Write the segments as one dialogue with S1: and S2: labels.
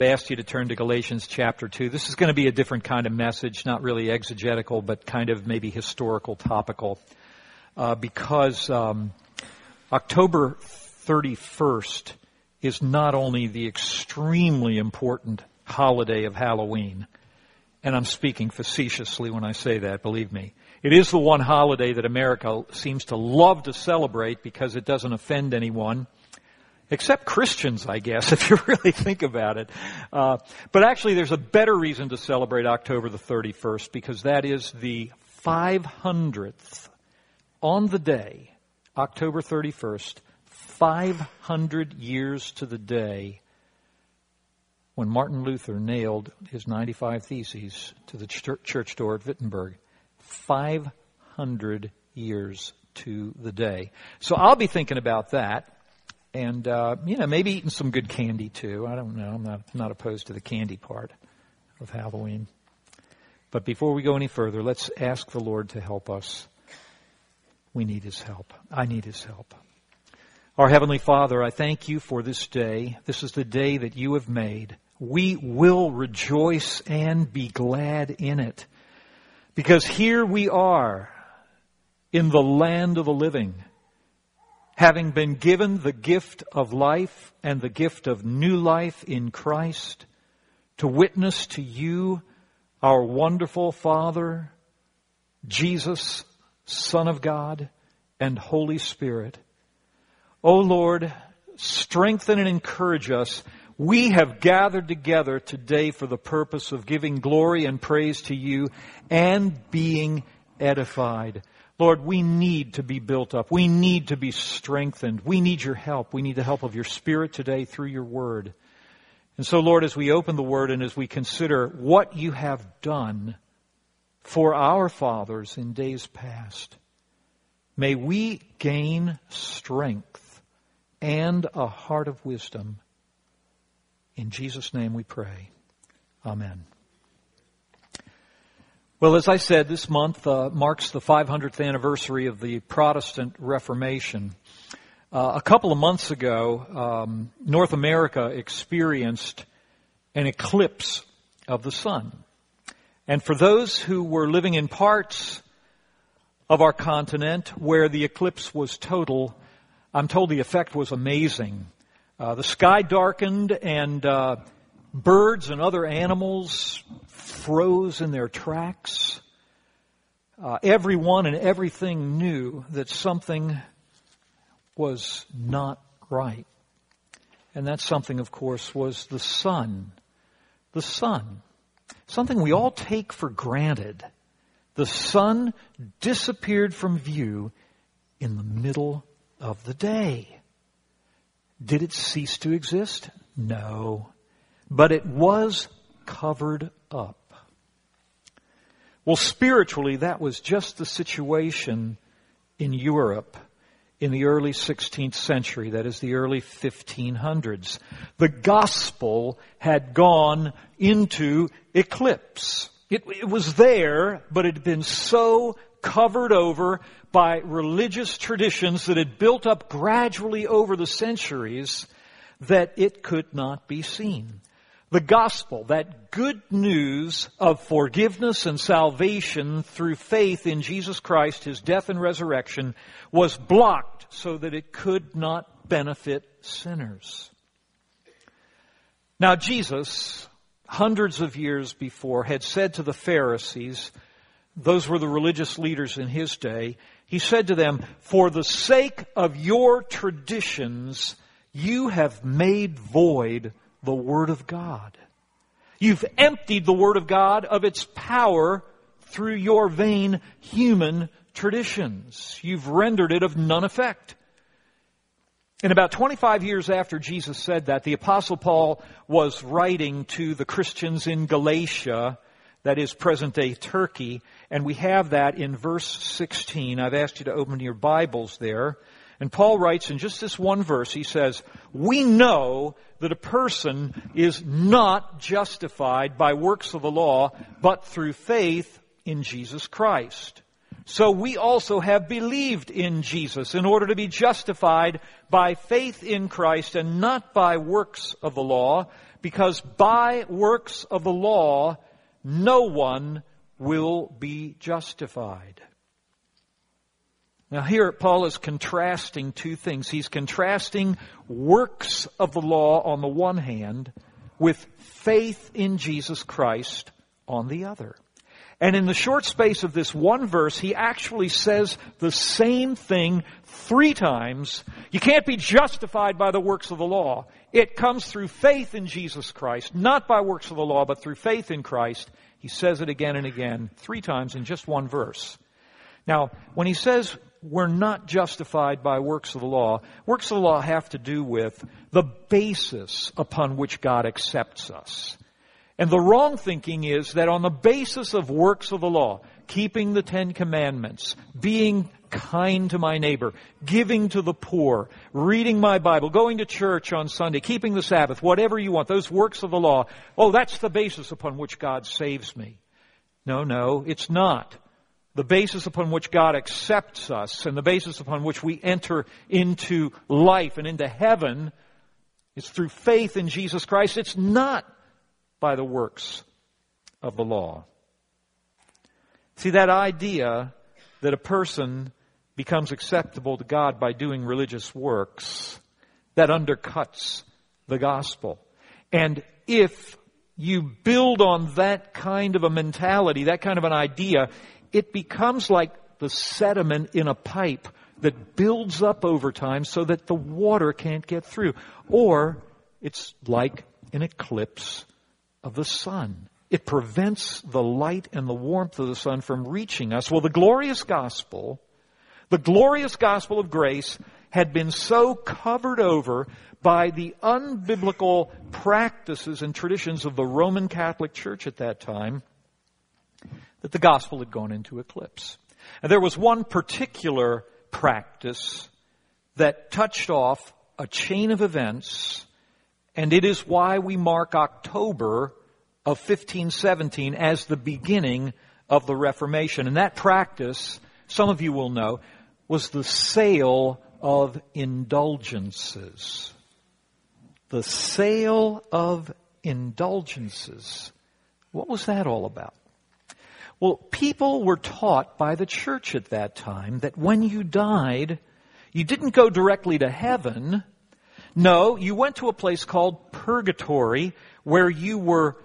S1: I asked you to turn to Galatians chapter 2. This is going to be a different kind of message, not really exegetical, but kind of maybe historical, topical, uh, because um, October 31st is not only the extremely important holiday of Halloween, and I'm speaking facetiously when I say that, believe me. It is the one holiday that America seems to love to celebrate because it doesn't offend anyone Except Christians, I guess, if you really think about it. Uh, but actually, there's a better reason to celebrate October the 31st because that is the 500th on the day, October 31st, 500 years to the day when Martin Luther nailed his 95 Theses to the church door at Wittenberg. 500 years to the day. So I'll be thinking about that and uh, you know maybe eating some good candy too. I don't know. I'm not not opposed to the candy part of Halloween. But before we go any further, let's ask the Lord to help us. We need His help. I need His help. Our Heavenly Father, I thank you for this day. This is the day that you have made. We will rejoice and be glad in it. Because here we are in the land of the living having been given the gift of life and the gift of new life in Christ, to witness to you, our wonderful Father, Jesus, Son of God, and Holy Spirit. O oh Lord, strengthen and encourage us. We have gathered together today for the purpose of giving glory and praise to you and being edified. Lord, we need to be built up. We need to be strengthened. We need your help. We need the help of your Spirit today through your word. And so, Lord, as we open the word and as we consider what you have done for our fathers in days past, may we gain strength and a heart of wisdom. In Jesus' name we pray. Amen. Well, as I said, this month uh, marks the 500th anniversary of the Protestant Reformation. Uh, a couple of months ago, um, North America experienced an eclipse of the sun. And for those who were living in parts of our continent where the eclipse was total, I'm told the effect was amazing. Uh, the sky darkened and uh, birds and other animals froze in their tracks. Uh, everyone and everything knew that something was not right. And that something, of course, was the sun. The sun. Something we all take for granted. The sun disappeared from view in the middle of the day. Did it cease to exist? No. But it was covered up. Well, spiritually, that was just the situation in Europe in the early 16th century, that is the early 1500s. The gospel had gone into eclipse. It, it, was there, but it had been so covered over by religious traditions that had built up gradually over the centuries that it could not be seen. The gospel, that good news of forgiveness and salvation through faith in Jesus Christ, His death and resurrection, was blocked so that it could not benefit sinners. Now Jesus, hundreds of years before, had said to the Pharisees, those were the religious leaders in his day, he said to them, For the sake of your traditions, you have made void the Word of God. You've emptied the Word of God of its power through your vain human traditions. You've rendered it of none effect. And about 25 years after Jesus said that, the Apostle Paul was writing to the Christians in Galatia, that is present day Turkey, and we have that in verse 16. I've asked you to open your Bibles there. And Paul writes in just this one verse, he says, We know that a person is not justified by works of the law, but through faith in Jesus Christ. So we also have believed in Jesus in order to be justified by faith in Christ and not by works of the law, because by works of the law, no one will be justified. Now here Paul is contrasting two things. He's contrasting works of the law on the one hand with faith in Jesus Christ on the other. And in the short space of this one verse, he actually says the same thing three times. You can't be justified by the works of the law. It comes through faith in Jesus Christ, not by works of the law, but through faith in Christ. He says it again and again, three times in just one verse. Now, when he says we're not justified by works of the law, works of the law have to do with the basis upon which God accepts us. And the wrong thinking is that on the basis of works of the law, keeping the Ten Commandments, being kind to my neighbor, giving to the poor, reading my Bible, going to church on Sunday, keeping the Sabbath, whatever you want, those works of the law, oh, that's the basis upon which God saves me. No, no, it's not. The basis upon which God accepts us and the basis upon which we enter into life and into heaven is through faith in Jesus Christ. It's not by the works of the law. See, that idea that a person becomes acceptable to God by doing religious works, that undercuts the gospel. And if you build on that kind of a mentality, that kind of an idea, it becomes like the sediment in a pipe that builds up over time so that the water can't get through. Or it's like an eclipse of the sun. It prevents the light and the warmth of the sun from reaching us. Well, the glorious gospel, the glorious gospel of grace had been so covered over by the unbiblical practices and traditions of the Roman Catholic Church at that time that the gospel had gone into eclipse. And there was one particular practice that touched off a chain of events and it is why we mark October of 1517 as the beginning of the Reformation. And that practice, some of you will know, was the sale of indulgences. The sale of indulgences. What was that all about? Well, people were taught by the church at that time that when you died, you didn't go directly to heaven, no, you went to a place called purgatory where you were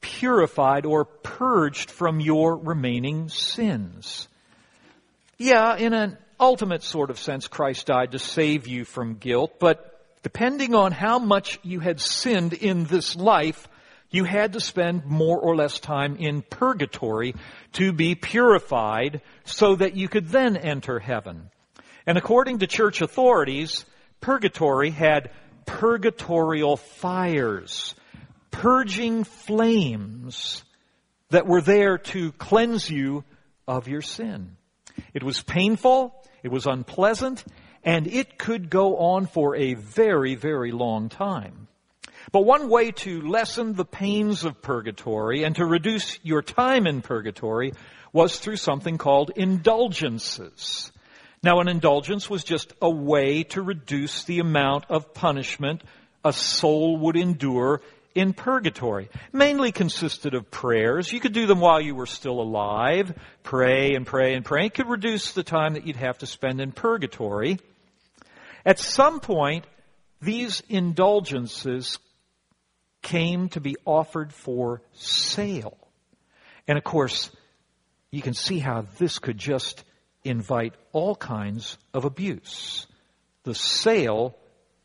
S1: purified or purged from your remaining sins. Yeah, in an ultimate sort of sense, Christ died to save you from guilt, but depending on how much you had sinned in this life, you had to spend more or less time in purgatory to be purified so that you could then enter heaven. And according to church authorities, purgatory had purgatorial fires, purging flames that were there to cleanse you of your sin. It was painful, it was unpleasant, and it could go on for a very, very long time. But one way to lessen the pains of purgatory and to reduce your time in purgatory was through something called indulgences. Now, an indulgence was just a way to reduce the amount of punishment a soul would endure in purgatory. Mainly consisted of prayers. You could do them while you were still alive. Pray and pray and pray. It could reduce the time that you'd have to spend in purgatory. At some point, these indulgences came to be offered for sale. And of course, you can see how this could just invite all kinds of abuse. The sale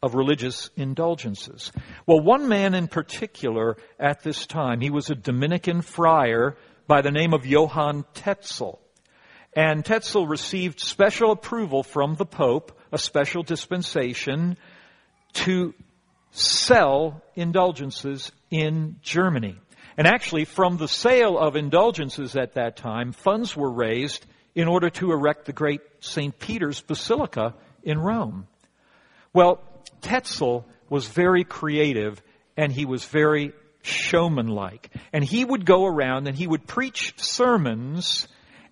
S1: of religious indulgences. Well, one man in particular at this time, he was a Dominican friar by the name of Johann Tetzel. And Tetzel received special approval from the Pope, a special dispensation, to sell indulgences in Germany. And actually, from the sale of indulgences at that time, funds were raised in order to erect the great St. Peter's Basilica in Rome. Well, Tetzel was very creative and he was very showmanlike. And he would go around and he would preach sermons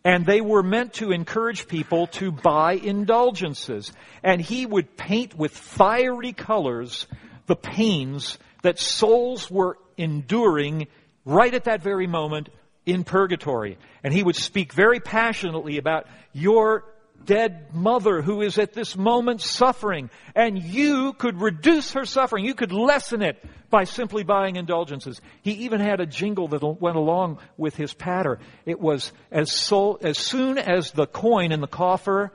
S1: and they were meant to encourage people to buy indulgences. And he would paint with fiery colors the pains that souls were enduring right at that very moment in purgatory. And he would speak very passionately about your dead mother who is at this moment suffering. And you could reduce her suffering. You could lessen it by simply buying indulgences. He even had a jingle that went along with his patter. It was as, soul, as soon as the coin in the coffer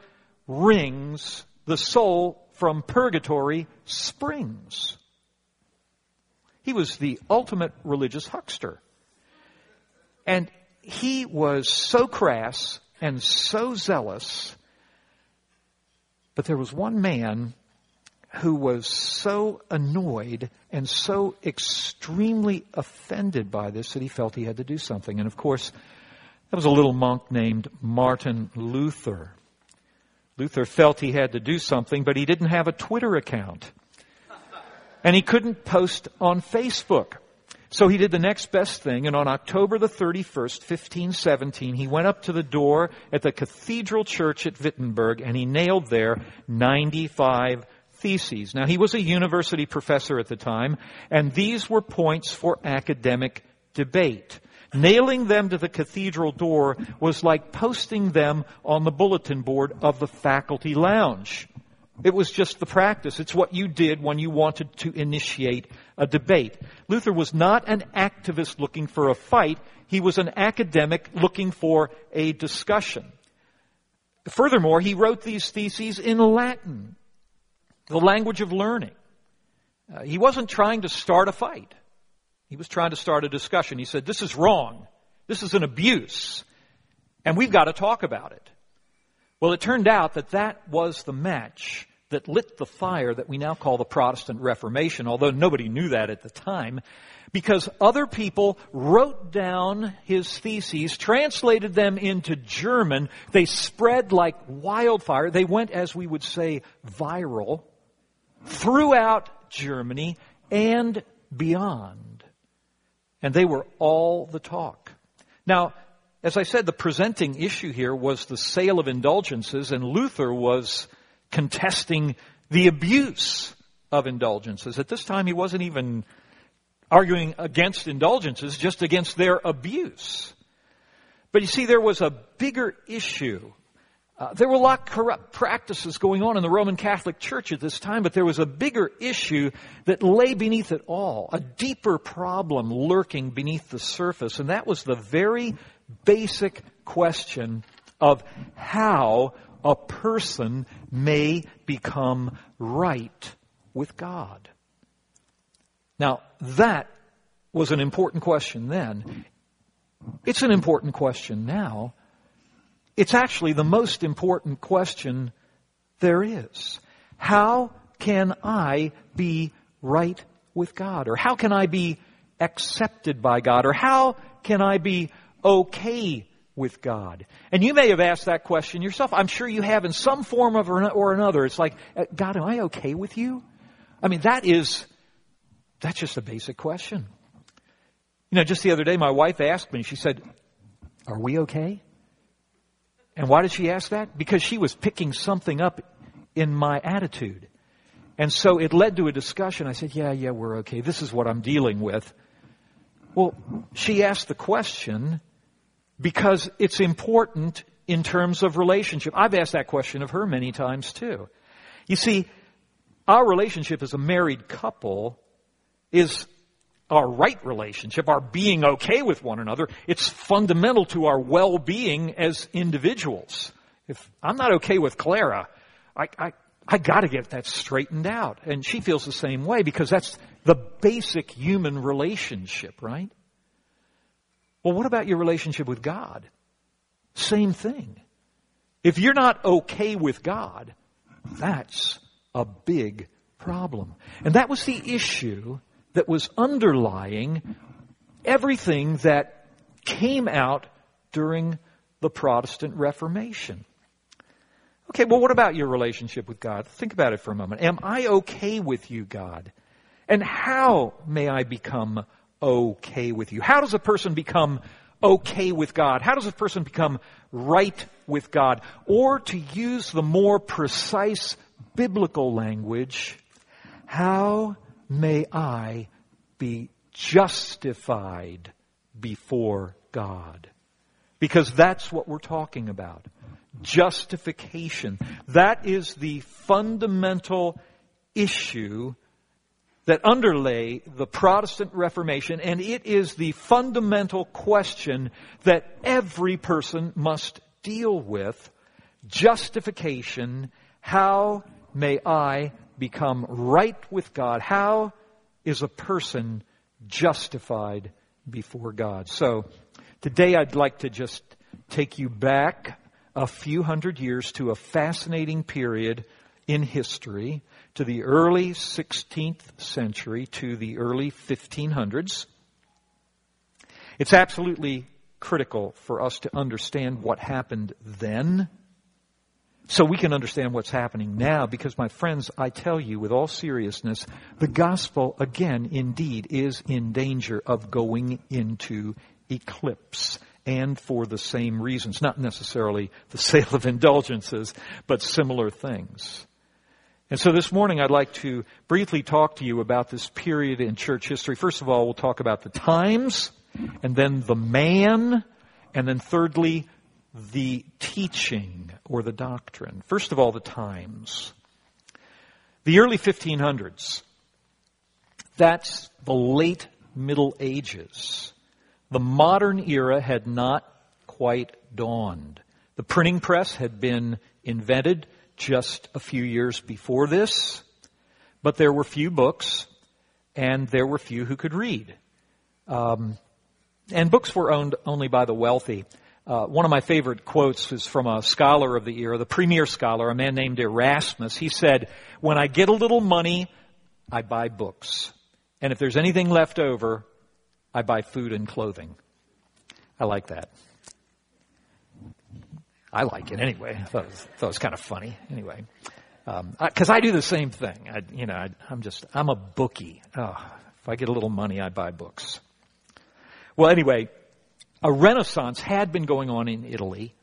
S1: rings, the soul from purgatory springs. He was the ultimate religious huckster. And he was so crass and so zealous. But there was one man who was so annoyed and so extremely offended by this that he felt he had to do something. And of course, that was a little monk named Martin Luther. Luther felt he had to do something, but he didn't have a Twitter account. And he couldn't post on Facebook. So he did the next best thing, and on October the 31st, 1517, he went up to the door at the cathedral church at Wittenberg, and he nailed there 95 theses. Now, he was a university professor at the time, and these were points for academic debate. Nailing them to the cathedral door was like posting them on the bulletin board of the faculty lounge. It was just the practice. It's what you did when you wanted to initiate a debate. Luther was not an activist looking for a fight. He was an academic looking for a discussion. Furthermore, he wrote these theses in Latin, the language of learning. Uh, he wasn't trying to start a fight. He was trying to start a discussion. He said, this is wrong. This is an abuse. And we've got to talk about it. Well, it turned out that that was the match that lit the fire that we now call the Protestant Reformation, although nobody knew that at the time, because other people wrote down his theses, translated them into German. They spread like wildfire. They went, as we would say, viral throughout Germany and beyond. And they were all the talk. Now, as I said, the presenting issue here was the sale of indulgences, and Luther was contesting the abuse of indulgences. At this time, he wasn't even arguing against indulgences, just against their abuse. But you see, there was a bigger issue. Uh, there were a lot of corrupt practices going on in the Roman Catholic Church at this time, but there was a bigger issue that lay beneath it all, a deeper problem lurking beneath the surface, and that was the very basic question of how a person may become right with God. Now, that was an important question then. It's an important question now. It's actually the most important question there is. How can I be right with God? Or how can I be accepted by God? Or how can I be okay with God? And you may have asked that question yourself. I'm sure you have in some form of or another. It's like, uh, God, am I okay with you? I mean, that is, that's just a basic question. You know, just the other day, my wife asked me, she said, Are we okay? And why did she ask that? Because she was picking something up in my attitude. And so it led to a discussion. I said, Yeah, yeah, we're okay. This is what I'm dealing with. Well, she asked the question because it's important in terms of relationship. I've asked that question of her many times too. You see, our relationship as a married couple is our right relationship, our being okay with one another. It's fundamental to our well-being as individuals. If I'm not okay with Clara, I, I, I gotta get that straightened out. And she feels the same way because that's the basic human relationship, right? Well, what about your relationship with God? Same thing. If you're not okay with God, that's a big problem. And that was the issue that was underlying everything that came out during the Protestant Reformation. Okay, well, what about your relationship with God? Think about it for a moment. Am I okay with you, God? And how may I become okay with you? How does a person become okay with God? How does a person become right with God? Or to use the more precise biblical language, how may I be justified before God. Because that's what we're talking about. Justification. That is the fundamental issue that underlay the Protestant Reformation, and it is the fundamental question that every person must deal with. Justification. How may I become right with God? How is a person justified before God? So, today I'd like to just take you back a few hundred years to a fascinating period in history, to the early 16th century, to the early 1500s. It's absolutely critical for us to understand what happened then so we can understand what's happening now because my friends, I tell you with all seriousness, the gospel again indeed is in danger of going into eclipse and for the same reasons, not necessarily the sale of indulgences, but similar things. And so this morning I'd like to briefly talk to you about this period in church history. First of all, we'll talk about the times, and then the man, and then thirdly, the teaching or the doctrine. First of all, the times. The early 1500s. That's the late Middle Ages. The modern era had not quite dawned. The printing press had been invented just a few years before this, but there were few books and there were few who could read. Um, and books were owned only by the wealthy. Uh, one of my favorite quotes is from a scholar of the era, the premier scholar, a man named Erasmus. He said, When I get a little money, I buy books. And if there's anything left over, I buy food and clothing. I like that. I like it anyway. I thought it was, thought it was kind of funny. Anyway, because um, I, I, do the same thing. I, you know, I, am just I'm a bookie. Oh, if I get a little money, I buy books. Well, anyway, a renaissance had been going on in Italy,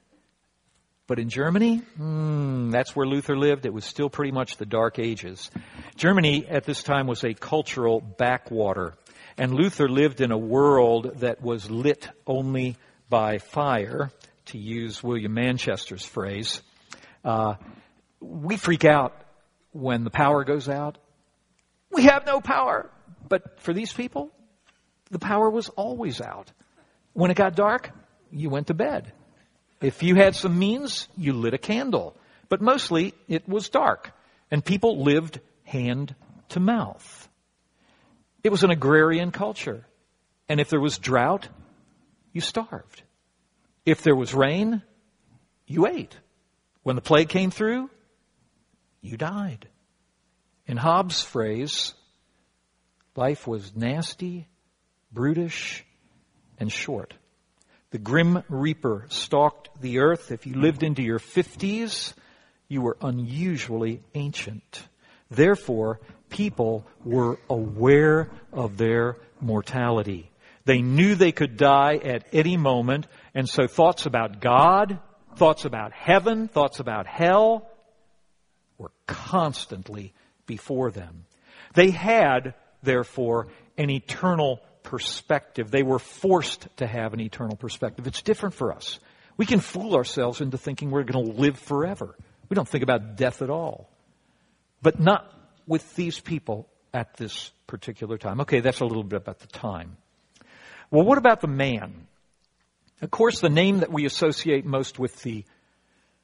S1: but in Germany, mm, that's where Luther lived. It was still pretty much the Dark Ages. Germany at this time was a cultural backwater, and Luther lived in a world that was lit only by fire, to use William Manchester's phrase. Uh, we freak out when the power goes out. We have no power. But for these people, the power was always out. When it got dark, you went to bed. If you had some means, you lit a candle. But mostly it was dark and people lived hand to mouth. It was an agrarian culture. And if there was drought, you starved. If there was rain, you ate. When the plague came through, you died. In Hobbes' phrase, life was nasty, brutish, and short. The grim reaper stalked the earth. If you lived into your 50s, you were unusually ancient. Therefore, people were aware of their mortality. They knew they could die at any moment, and so thoughts about God, thoughts about heaven, thoughts about hell were constantly before them. They had, therefore, an eternal perspective. They were forced to have an eternal perspective. It's different for us. We can fool ourselves into thinking we're going to live forever. We don't think about death at all. But not with these people at this particular time. Okay, that's a little bit about the time. Well, what about the man? Of course, the name that we associate most with the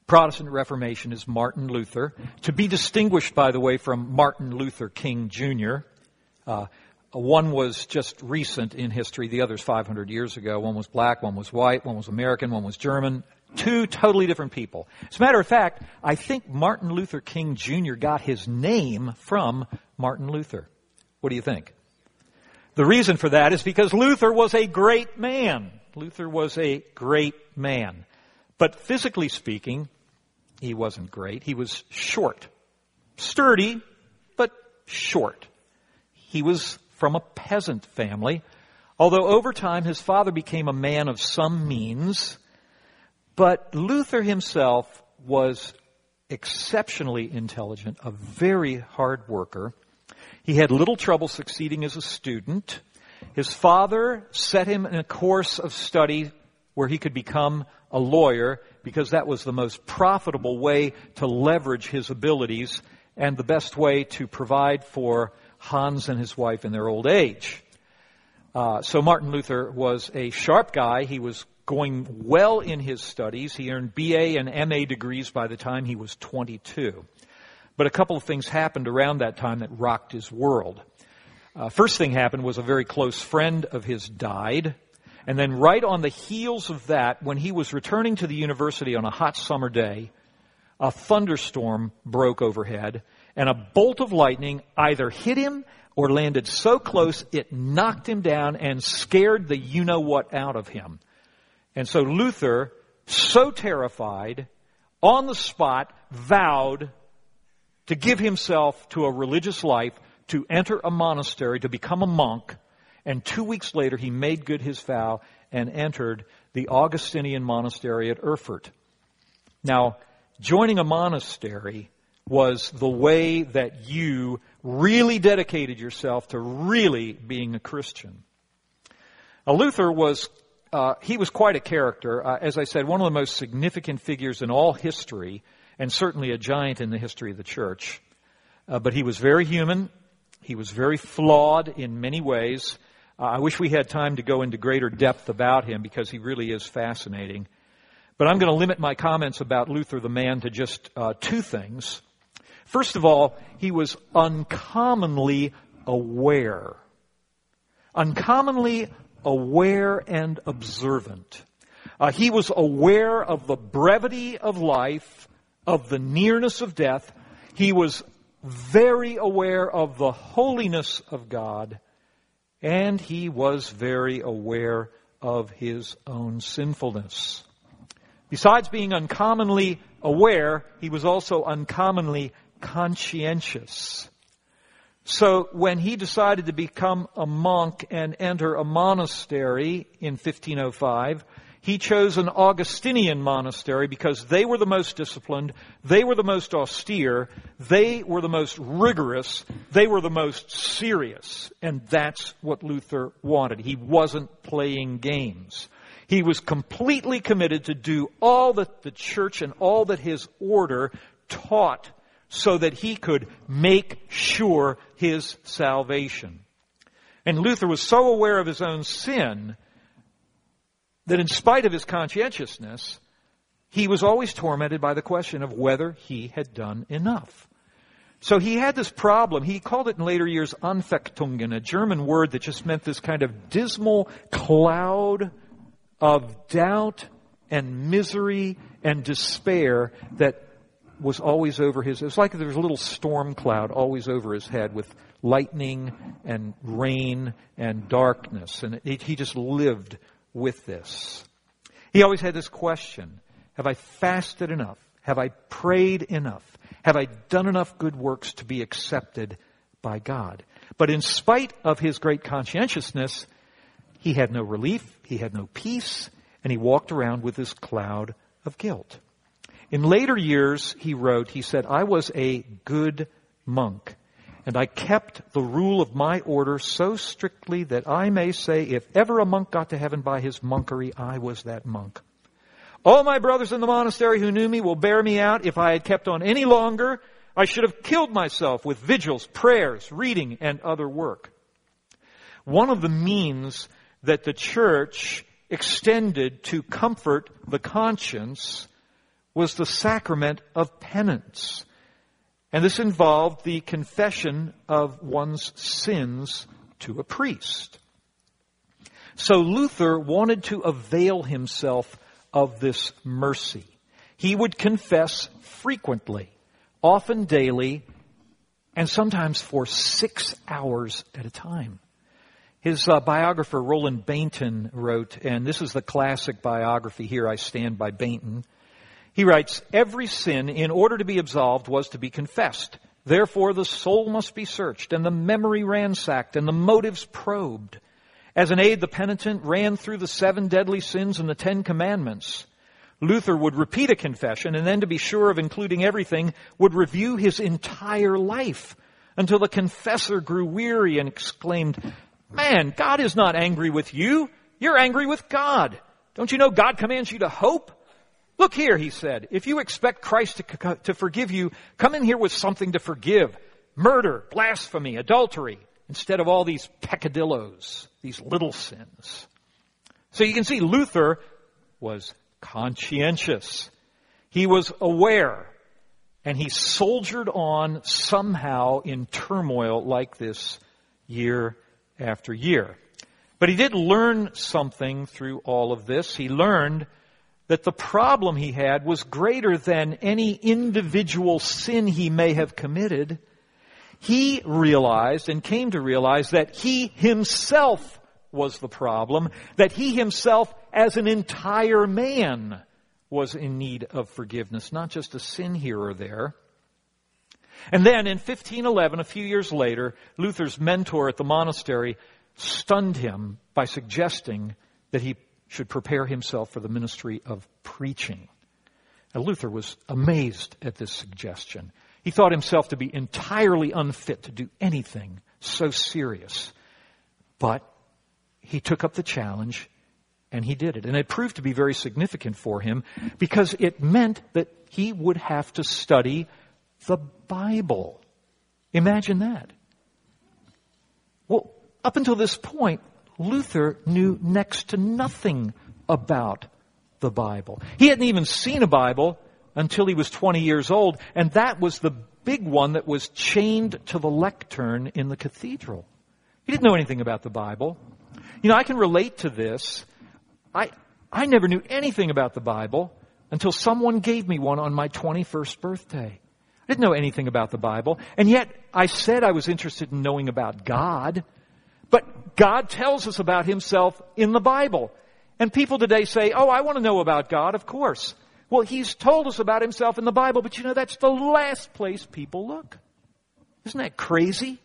S1: Protestant Reformation is Martin Luther. To be distinguished, by the way, from Martin Luther King Jr., uh, one was just recent in history, the other's 500 years ago. One was black, one was white, one was American, one was German. Two totally different people. As a matter of fact, I think Martin Luther King Jr. got his name from Martin Luther. What do you think? The reason for that is because Luther was a great man. Luther was a great man. But physically speaking, he wasn't great. He was short. Sturdy, but short. He was from a peasant family, although over time his father became a man of some means. But Luther himself was exceptionally intelligent, a very hard worker. He had little trouble succeeding as a student. His father set him in a course of study where he could become a lawyer because that was the most profitable way to leverage his abilities and the best way to provide for Hans and his wife in their old age. Uh, so Martin Luther was a sharp guy. He was going well in his studies. He earned BA and MA degrees by the time he was 22. But a couple of things happened around that time that rocked his world. Uh, first thing happened was a very close friend of his died. And then right on the heels of that, when he was returning to the university on a hot summer day, a thunderstorm broke overhead and a bolt of lightning either hit him or landed so close it knocked him down and scared the you know what out of him. And so Luther, so terrified, on the spot, vowed to give himself to a religious life, to enter a monastery, to become a monk, and two weeks later he made good his vow and entered the Augustinian monastery at Erfurt. Now, joining a monastery was the way that you really dedicated yourself to really being a Christian. Now, Luther was uh, he was quite a character. Uh, as I said, one of the most significant figures in all history, and certainly a giant in the history of the church. Uh, but he was very human. He was very flawed in many ways. Uh, I wish we had time to go into greater depth about him because he really is fascinating. But I'm going to limit my comments about Luther the man to just uh, two things. First of all, he was uncommonly aware. Uncommonly aware and observant. Uh, he was aware of the brevity of life, of the nearness of death. He was very aware of the holiness of God, and he was very aware of his own sinfulness. Besides being uncommonly aware, he was also uncommonly conscientious. So when he decided to become a monk and enter a monastery in 1505, he chose an Augustinian monastery because they were the most disciplined, they were the most austere, they were the most rigorous, they were the most serious. And that's what Luther wanted. He wasn't playing games. He was completely committed to do all that the church and all that his order taught so that he could make sure his salvation. And Luther was so aware of his own sin that in spite of his conscientiousness, he was always tormented by the question of whether he had done enough. So he had this problem. He called it in later years Anfechtungen, a German word that just meant this kind of dismal cloud of doubt and misery and despair that was always over his, it was like there was a little storm cloud always over his head with lightning and rain and darkness. And it, he just lived with this. He always had this question, have I fasted enough? Have I prayed enough? Have I done enough good works to be accepted by God? But in spite of his great conscientiousness, he had no relief, he had no peace, and he walked around with this cloud of guilt. In later years, he wrote, he said, I was a good monk, and I kept the rule of my order so strictly that I may say, if ever a monk got to heaven by his monkery, I was that monk. All my brothers in the monastery who knew me will bear me out. If I had kept on any longer, I should have killed myself with vigils, prayers, reading, and other work. One of the means that the church extended to comfort the conscience was the sacrament of penance. And this involved the confession of one's sins to a priest. So Luther wanted to avail himself of this mercy. He would confess frequently, often daily, and sometimes for six hours at a time. His uh, biographer, Roland Bainton, wrote, and this is the classic biography here, I stand by Bainton. He writes, Every sin, in order to be absolved, was to be confessed. Therefore, the soul must be searched, and the memory ransacked, and the motives probed. As an aid, the penitent ran through the seven deadly sins and the Ten Commandments. Luther would repeat a confession, and then, to be sure of including everything, would review his entire life until the confessor grew weary and exclaimed, Man, God is not angry with you. You're angry with God. Don't you know God commands you to hope? Look here, he said. If you expect Christ to, to forgive you, come in here with something to forgive. Murder, blasphemy, adultery, instead of all these peccadillos, these little sins. So you can see Luther was conscientious. He was aware and he soldiered on somehow in turmoil like this year after year. But he did learn something through all of this. He learned that the problem he had was greater than any individual sin he may have committed. He realized and came to realize that he himself was the problem, that he himself as an entire man was in need of forgiveness, not just a sin here or there. And then in 1511, a few years later, Luther's mentor at the monastery stunned him by suggesting that he should prepare himself for the ministry of preaching. Now, Luther was amazed at this suggestion. He thought himself to be entirely unfit to do anything so serious. But he took up the challenge and he did it. And it proved to be very significant for him because it meant that he would have to study the Bible. Imagine that. Well, up until this point, Luther knew next to nothing about the Bible. He hadn't even seen a Bible until he was 20 years old, and that was the big one that was chained to the lectern in the cathedral. He didn't know anything about the Bible. You know, I can relate to this. I, I never knew anything about the Bible until someone gave me one on my 21st birthday. I didn't know anything about the Bible, and yet I said I was interested in knowing about God. But God tells us about Himself in the Bible. And people today say, oh, I want to know about God, of course. Well, He's told us about Himself in the Bible, but you know, that's the last place people look. Isn't that crazy?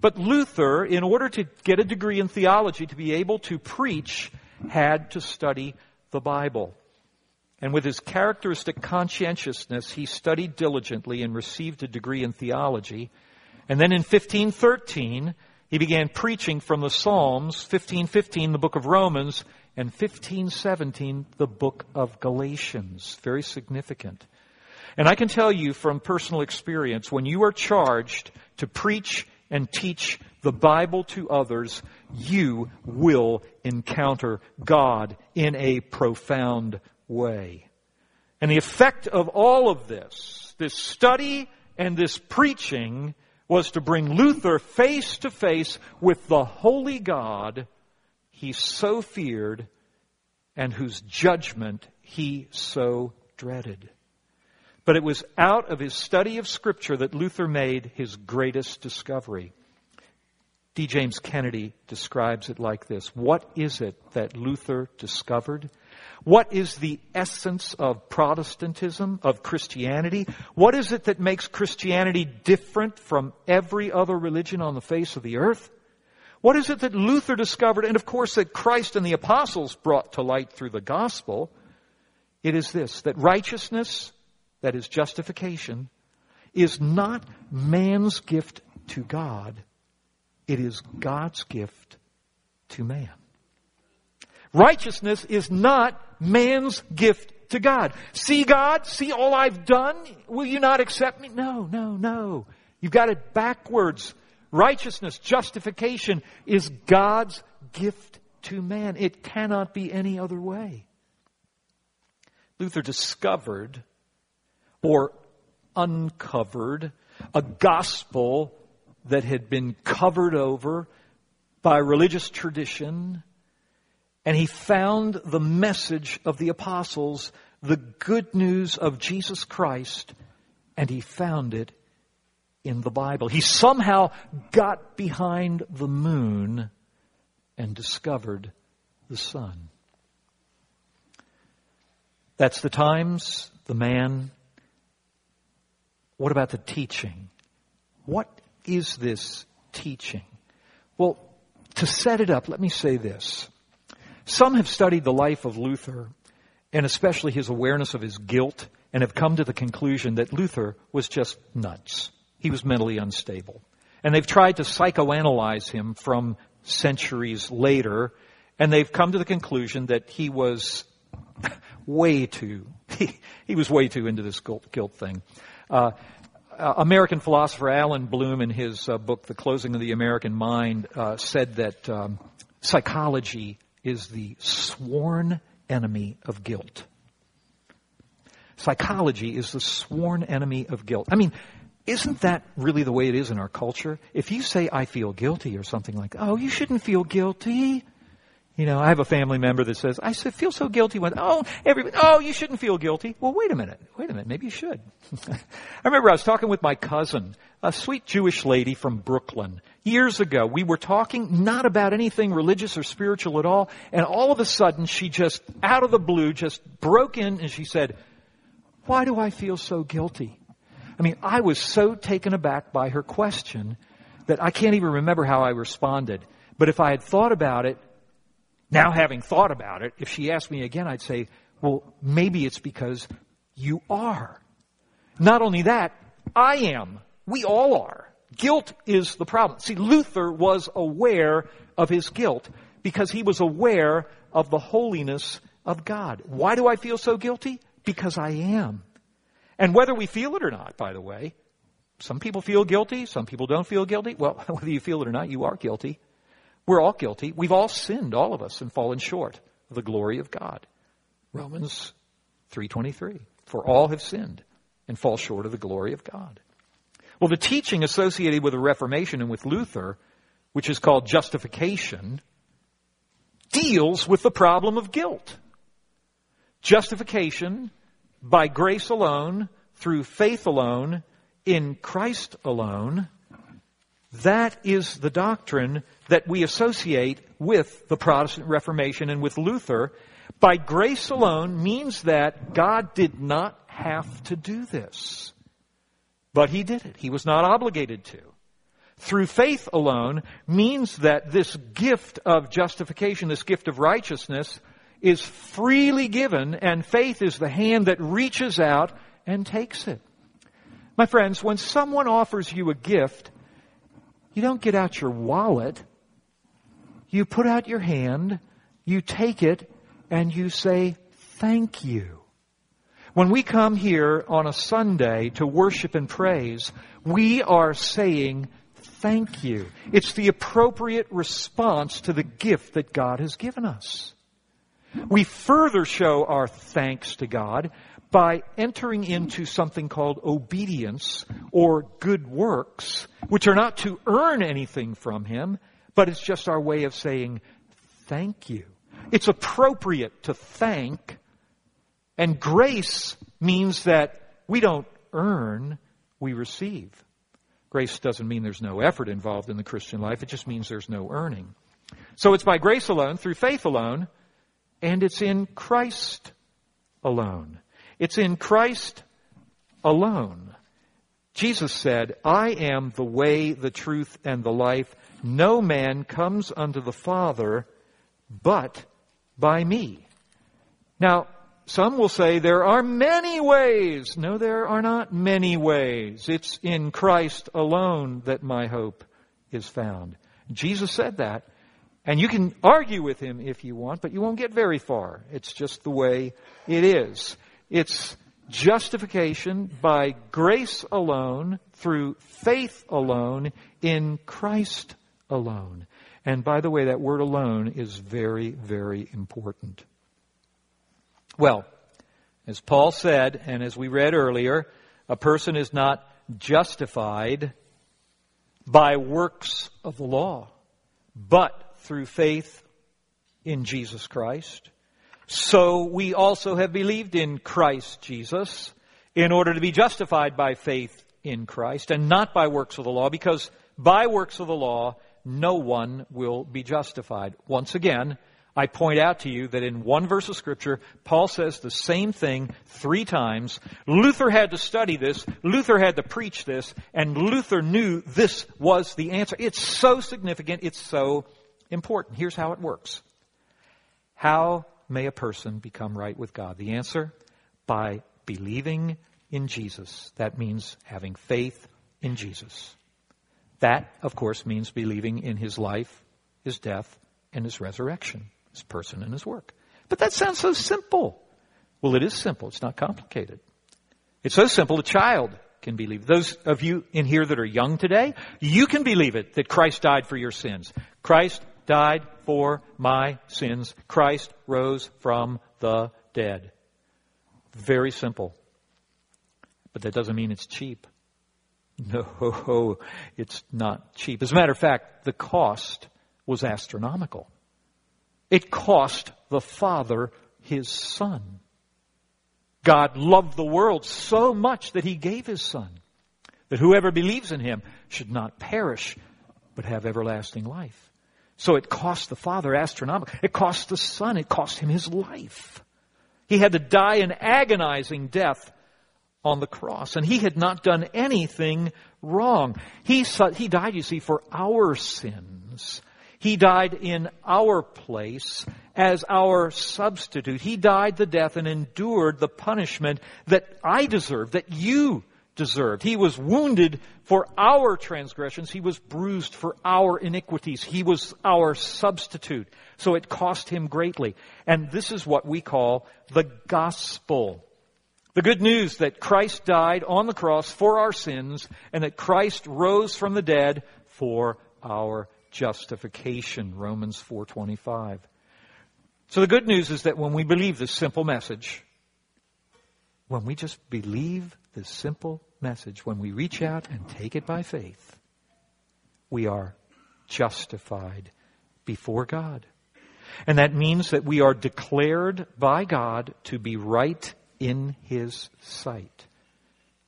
S1: But Luther, in order to get a degree in theology, to be able to preach, had to study the Bible. And with his characteristic conscientiousness, he studied diligently and received a degree in theology. And then in 1513, he began preaching from the Psalms, 1515, the book of Romans, and 1517, the book of Galatians. Very significant. And I can tell you from personal experience, when you are charged to preach and teach the Bible to others, you will encounter God in a profound way. And the effect of all of this, this study and this preaching, was to bring Luther face to face with the holy God he so feared and whose judgment he so dreaded. But it was out of his study of Scripture that Luther made his greatest discovery. D. James Kennedy describes it like this What is it that Luther discovered? What is the essence of Protestantism, of Christianity? What is it that makes Christianity different from every other religion on the face of the earth? What is it that Luther discovered, and of course that Christ and the apostles brought to light through the gospel? It is this, that righteousness, that is justification, is not man's gift to God. It is God's gift to man. Righteousness is not man's gift to God. See God? See all I've done? Will you not accept me? No, no, no. You've got it backwards. Righteousness, justification is God's gift to man. It cannot be any other way. Luther discovered or uncovered a gospel that had been covered over by religious tradition and he found the message of the apostles, the good news of Jesus Christ, and he found it in the Bible. He somehow got behind the moon and discovered the sun. That's the times, the man. What about the teaching? What is this teaching? Well, to set it up, let me say this. Some have studied the life of Luther, and especially his awareness of his guilt, and have come to the conclusion that Luther was just nuts. He was mentally unstable. And they've tried to psychoanalyze him from centuries later, and they've come to the conclusion that he was way too, he, he was way too into this guilt, guilt thing. Uh, uh, American philosopher Allan Bloom, in his uh, book, The Closing of the American Mind, uh, said that um, psychology is the sworn enemy of guilt. Psychology is the sworn enemy of guilt. I mean, isn't that really the way it is in our culture? If you say, I feel guilty or something like, oh, you shouldn't feel guilty. You know, I have a family member that says, I feel so guilty when, oh, everybody, oh, you shouldn't feel guilty. Well, wait a minute. Wait a minute. Maybe you should. I remember I was talking with my cousin, a sweet Jewish lady from Brooklyn. Years ago, we were talking not about anything religious or spiritual at all, and all of a sudden she just, out of the blue, just broke in and she said, why do I feel so guilty? I mean, I was so taken aback by her question that I can't even remember how I responded. But if I had thought about it, now, having thought about it, if she asked me again, I'd say, well, maybe it's because you are. Not only that, I am. We all are. Guilt is the problem. See, Luther was aware of his guilt because he was aware of the holiness of God. Why do I feel so guilty? Because I am. And whether we feel it or not, by the way, some people feel guilty, some people don't feel guilty. Well, whether you feel it or not, you are guilty. We're all guilty. We've all sinned, all of us, and fallen short of the glory of God. Romans 3.23. For all have sinned and fall short of the glory of God. Well, the teaching associated with the Reformation and with Luther, which is called justification, deals with the problem of guilt. Justification by grace alone, through faith alone, in Christ alone, that is the doctrine that we associate with the Protestant Reformation and with Luther. By grace alone means that God did not have to do this. But He did it. He was not obligated to. Through faith alone means that this gift of justification, this gift of righteousness, is freely given, and faith is the hand that reaches out and takes it. My friends, when someone offers you a gift, you don't get out your wallet. You put out your hand, you take it, and you say, thank you. When we come here on a Sunday to worship and praise, we are saying, thank you. It's the appropriate response to the gift that God has given us. We further show our thanks to God by entering into something called obedience or good works, which are not to earn anything from Him, but it's just our way of saying thank you. It's appropriate to thank, and grace means that we don't earn, we receive. Grace doesn't mean there's no effort involved in the Christian life, it just means there's no earning. So it's by grace alone, through faith alone, and it's in Christ alone. It's in Christ alone. Jesus said, I am the way, the truth, and the life. No man comes unto the Father but by me. Now, some will say there are many ways. No, there are not many ways. It's in Christ alone that my hope is found. Jesus said that. And you can argue with him if you want, but you won't get very far. It's just the way it is. It's justification by grace alone, through faith alone, in Christ alone. And by the way, that word alone is very, very important. Well, as Paul said, and as we read earlier, a person is not justified by works of the law, but through faith in Jesus Christ. So we also have believed in Christ Jesus in order to be justified by faith in Christ and not by works of the law, because by works of the law, no one will be justified. Once again, I point out to you that in one verse of Scripture, Paul says the same thing three times. Luther had to study this, Luther had to preach this, and Luther knew this was the answer. It's so significant, it's so important. Here's how it works. How may a person become right with God? The answer? By believing in Jesus. That means having faith in Jesus. That, of course, means believing in his life, his death, and his resurrection, his person and his work. But that sounds so simple. Well, it is simple. It's not complicated. It's so simple a child can believe. Those of you in here that are young today, you can believe it that Christ died for your sins. Christ died for my sins. Christ rose from the dead. Very simple. But that doesn't mean it's cheap. No, it's not cheap. As a matter of fact, the cost was astronomical. It cost the Father his Son. God loved the world so much that he gave his Son, that whoever believes in him should not perish, but have everlasting life. So it cost the Father astronomical. It cost the Son. It cost him his life. He had to die an agonizing death on the cross, and he had not done anything wrong. He, he died, you see, for our sins. He died in our place as our substitute. He died the death and endured the punishment that I deserved, that you deserved. He was wounded for our transgressions. He was bruised for our iniquities. He was our substitute. So it cost him greatly. And this is what we call the gospel. The good news that Christ died on the cross for our sins and that Christ rose from the dead for our justification, Romans 4:25. So the good news is that when we believe this simple message, when we just believe this simple message, when we reach out and take it by faith, we are justified before God. And that means that we are declared by God to be right in His sight.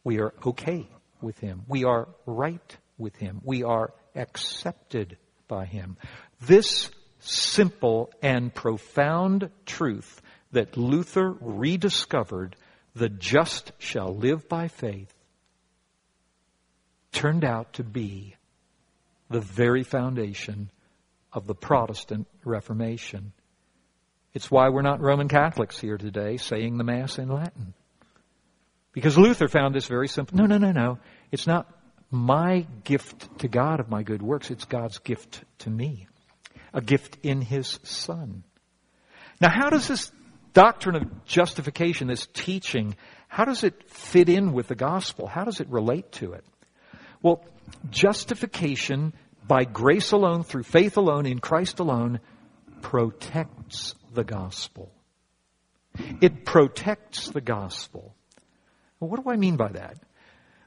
S1: We are okay with Him. We are right with Him. We are accepted by him. This simple and profound truth that Luther rediscovered, the just shall live by faith, turned out to be the very foundation of the Protestant Reformation. It's why we're not Roman Catholics here today saying the Mass in Latin. Because Luther found this very simple. No, no, no, no. It's not my gift to God of my good works. It's God's gift to me. A gift in His Son. Now how does this doctrine of justification, this teaching, how does it fit in with the gospel? How does it relate to it? Well, justification by grace alone, through faith alone, in Christ alone, protects the gospel. It protects the gospel. Well, what do I mean by that?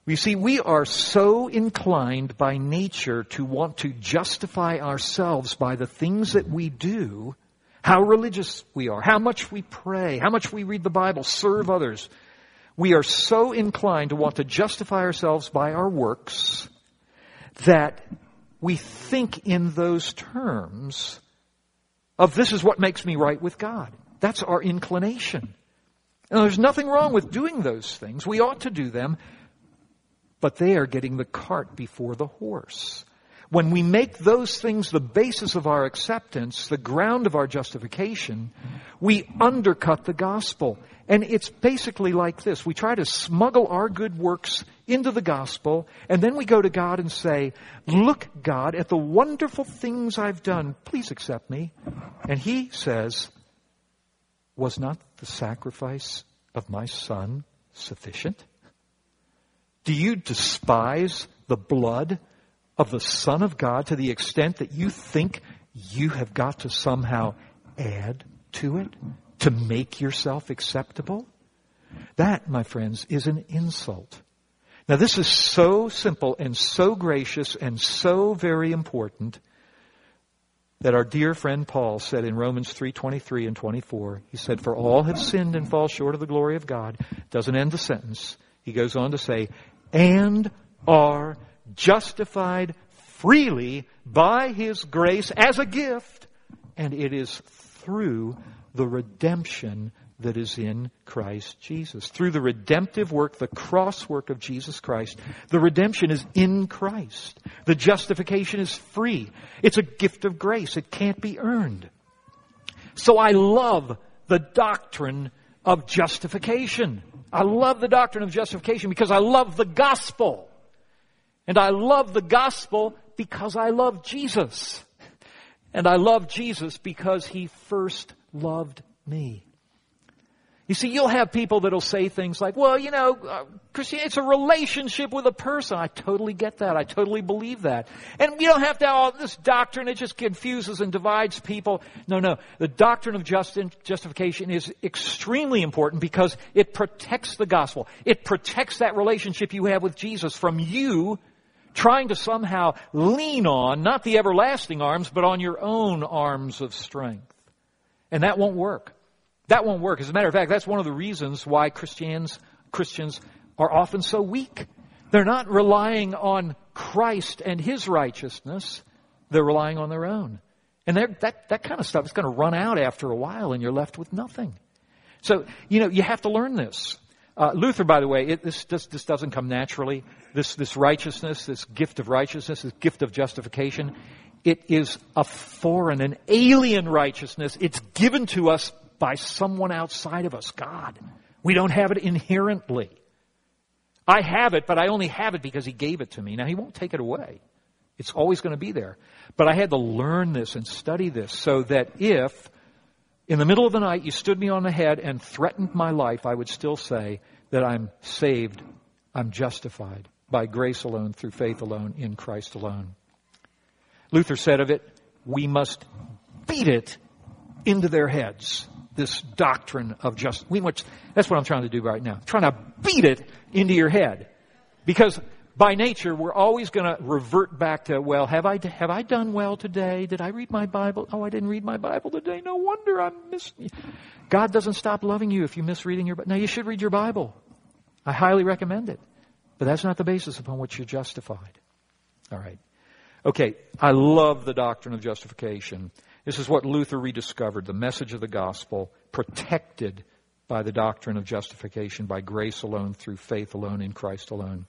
S1: You see, we are so inclined by nature to want to justify ourselves by the things that we do, how religious we are, how much we pray, how much we read the Bible, serve others. We are so inclined to want to justify ourselves by our works that we think in those terms of this is what makes me right with God. That's our inclination. And there's nothing wrong with doing those things. We ought to do them but they are getting the cart before the horse. When we make those things the basis of our acceptance, the ground of our justification, we undercut the gospel. And it's basically like this. We try to smuggle our good works into the gospel, and then we go to God and say, Look, God, at the wonderful things I've done. Please accept me. And He says, Was not the sacrifice of my Son sufficient? Do you despise the blood of the Son of God to the extent that you think you have got to somehow add to it to make yourself acceptable? That, my friends, is an insult. Now this is so simple and so gracious and so very important that our dear friend Paul said in Romans 3:23 and 24. He said, "For all have sinned and fall short of the glory of God." Doesn't end the sentence. He goes on to say, and are justified freely by His grace as a gift, and it is through the redemption that is in Christ Jesus. Through the redemptive work, the cross work of Jesus Christ, the redemption is in Christ. The justification is free. It's a gift of grace. It can't be earned. So I love the doctrine of justification. I love the doctrine of justification because I love the gospel. And I love the gospel because I love Jesus. And I love Jesus because he first loved me. You see, you'll have people that'll say things like, well, you know, uh, Christianity, it's a relationship with a person. I totally get that. I totally believe that. And you don't have to have all this doctrine. It just confuses and divides people. No, no. The doctrine of just, justification is extremely important because it protects the gospel. It protects that relationship you have with Jesus from you trying to somehow lean on, not the everlasting arms, but on your own arms of strength. And that won't work. That won't work. As a matter of fact, that's one of the reasons why Christians, Christians are often so weak. They're not relying on Christ and His righteousness. They're relying on their own. And that, that kind of stuff is going to run out after a while and you're left with nothing. So, you know, you have to learn this. Uh, Luther, by the way, it, this, this, this doesn't come naturally. This, this righteousness, this gift of righteousness, this gift of justification, it is a foreign, an alien righteousness. It's given to us by someone outside of us, God. We don't have it inherently. I have it, but I only have it because He gave it to me. Now, He won't take it away. It's always going to be there. But I had to learn this and study this so that if in the middle of the night you stood me on the head and threatened my life, I would still say that I'm saved, I'm justified by grace alone, through faith alone, in Christ alone. Luther said of it, we must beat it into their heads. This doctrine of just, we must, that's what I'm trying to do right now. I'm trying to beat it into your head. Because by nature, we're always going to revert back to, well, have I, have I done well today? Did I read my Bible? Oh, I didn't read my Bible today. No wonder I'm missing. God doesn't stop loving you if you miss reading your Bible. Now, you should read your Bible. I highly recommend it. But that's not the basis upon which you're justified. All right. Okay, I love the doctrine of justification. This is what Luther rediscovered the message of the gospel, protected by the doctrine of justification by grace alone, through faith alone, in Christ alone.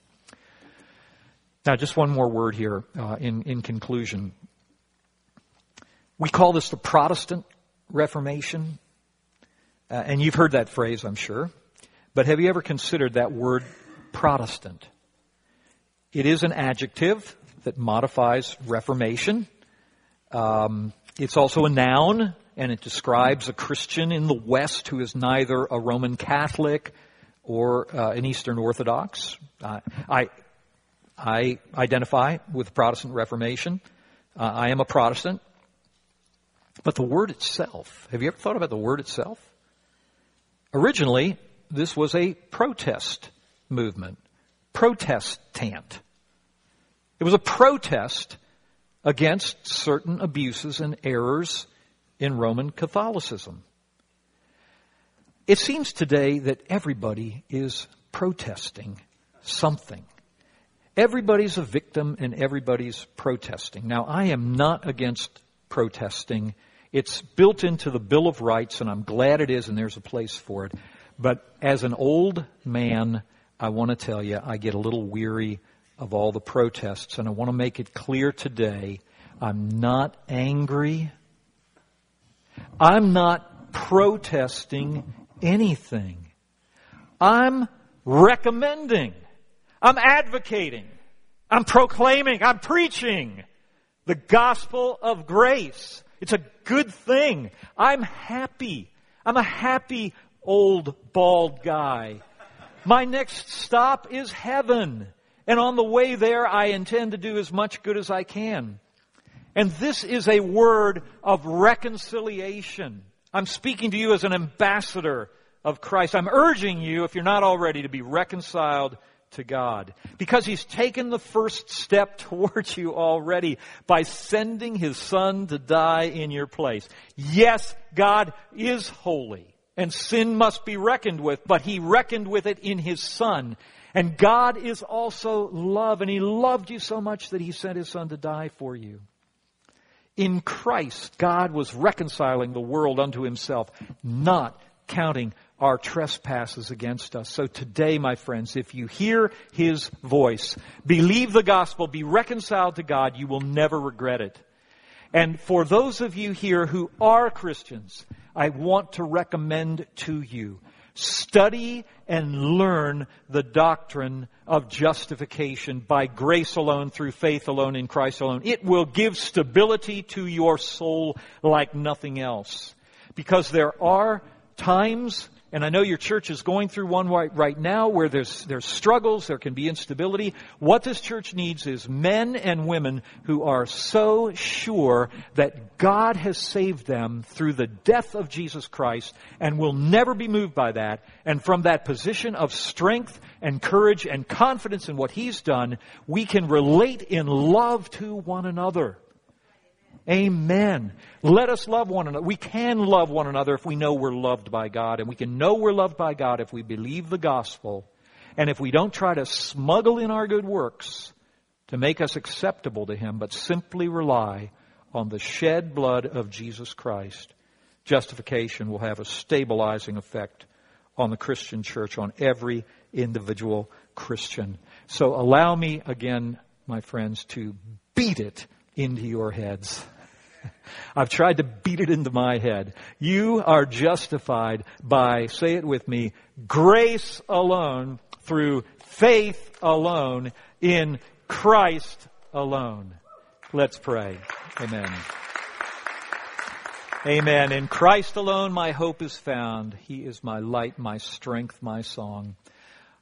S1: Now, just one more word here uh, in, in conclusion. We call this the Protestant Reformation. Uh, and you've heard that phrase, I'm sure. But have you ever considered that word Protestant? It is an adjective that modifies Reformation. Um, it's also a noun, and it describes a Christian in the West who is neither a Roman Catholic or uh, an Eastern Orthodox. Uh, I, I identify with the Protestant Reformation. Uh, I am a Protestant. But the word itself, have you ever thought about the word itself? Originally, this was a protest movement, protestant. It was a protest against certain abuses and errors in Roman Catholicism. It seems today that everybody is protesting something. Everybody's a victim and everybody's protesting. Now, I am not against protesting. It's built into the Bill of Rights, and I'm glad it is, and there's a place for it. But as an old man, I want to tell you, I get a little weary of all the protests, and I want to make it clear today I'm not angry. I'm not protesting anything. I'm recommending I'm advocating. I'm proclaiming. I'm preaching the gospel of grace. It's a good thing. I'm happy. I'm a happy old bald guy. My next stop is heaven. And on the way there, I intend to do as much good as I can. And this is a word of reconciliation. I'm speaking to you as an ambassador of Christ. I'm urging you, if you're not already, to be reconciled to God. Because He's taken the first step towards you already by sending His Son to die in your place. Yes, God is holy and sin must be reckoned with, but He reckoned with it in His Son. And God is also love and He loved you so much that He sent His Son to die for you. In Christ, God was reconciling the world unto Himself, not counting our trespasses against us. So today, my friends, if you hear His voice, believe the gospel, be reconciled to God, you will never regret it. And for those of you here who are Christians, I want to recommend to you, Study and learn the doctrine of justification by grace alone, through faith alone, in Christ alone. It will give stability to your soul like nothing else. Because there are times and I know your church is going through one right, right now where there's, there's struggles, there can be instability. What this church needs is men and women who are so sure that God has saved them through the death of Jesus Christ and will never be moved by that. And from that position of strength and courage and confidence in what He's done, we can relate in love to one another. Amen. Let us love one another. We can love one another if we know we're loved by God, and we can know we're loved by God if we believe the gospel, and if we don't try to smuggle in our good works to make us acceptable to Him, but simply rely on the shed blood of Jesus Christ. Justification will have a stabilizing effect on the Christian church, on every individual Christian. So allow me again, my friends, to beat it into your heads. I've tried to beat it into my head. You are justified by, say it with me, grace alone, through faith alone, in Christ alone. Let's pray. Amen. Amen. In Christ alone my hope is found. He is my light, my strength, my song.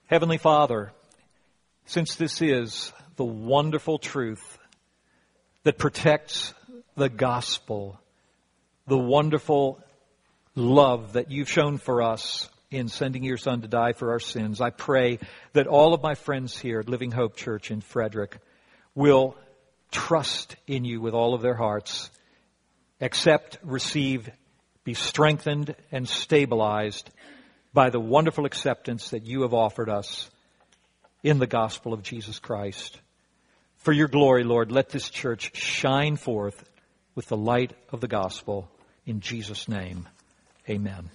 S1: Heavenly Father, since this is the wonderful truth that protects the gospel, the wonderful love that you've shown for us in sending your son to die for our sins. I pray that all of my friends here at Living Hope Church in Frederick will trust in you with all of their hearts, accept, receive, be strengthened and stabilized by the wonderful acceptance that you have offered us in the gospel of Jesus Christ. For your glory, Lord, let this church shine forth with the light of the gospel. In Jesus' name, amen.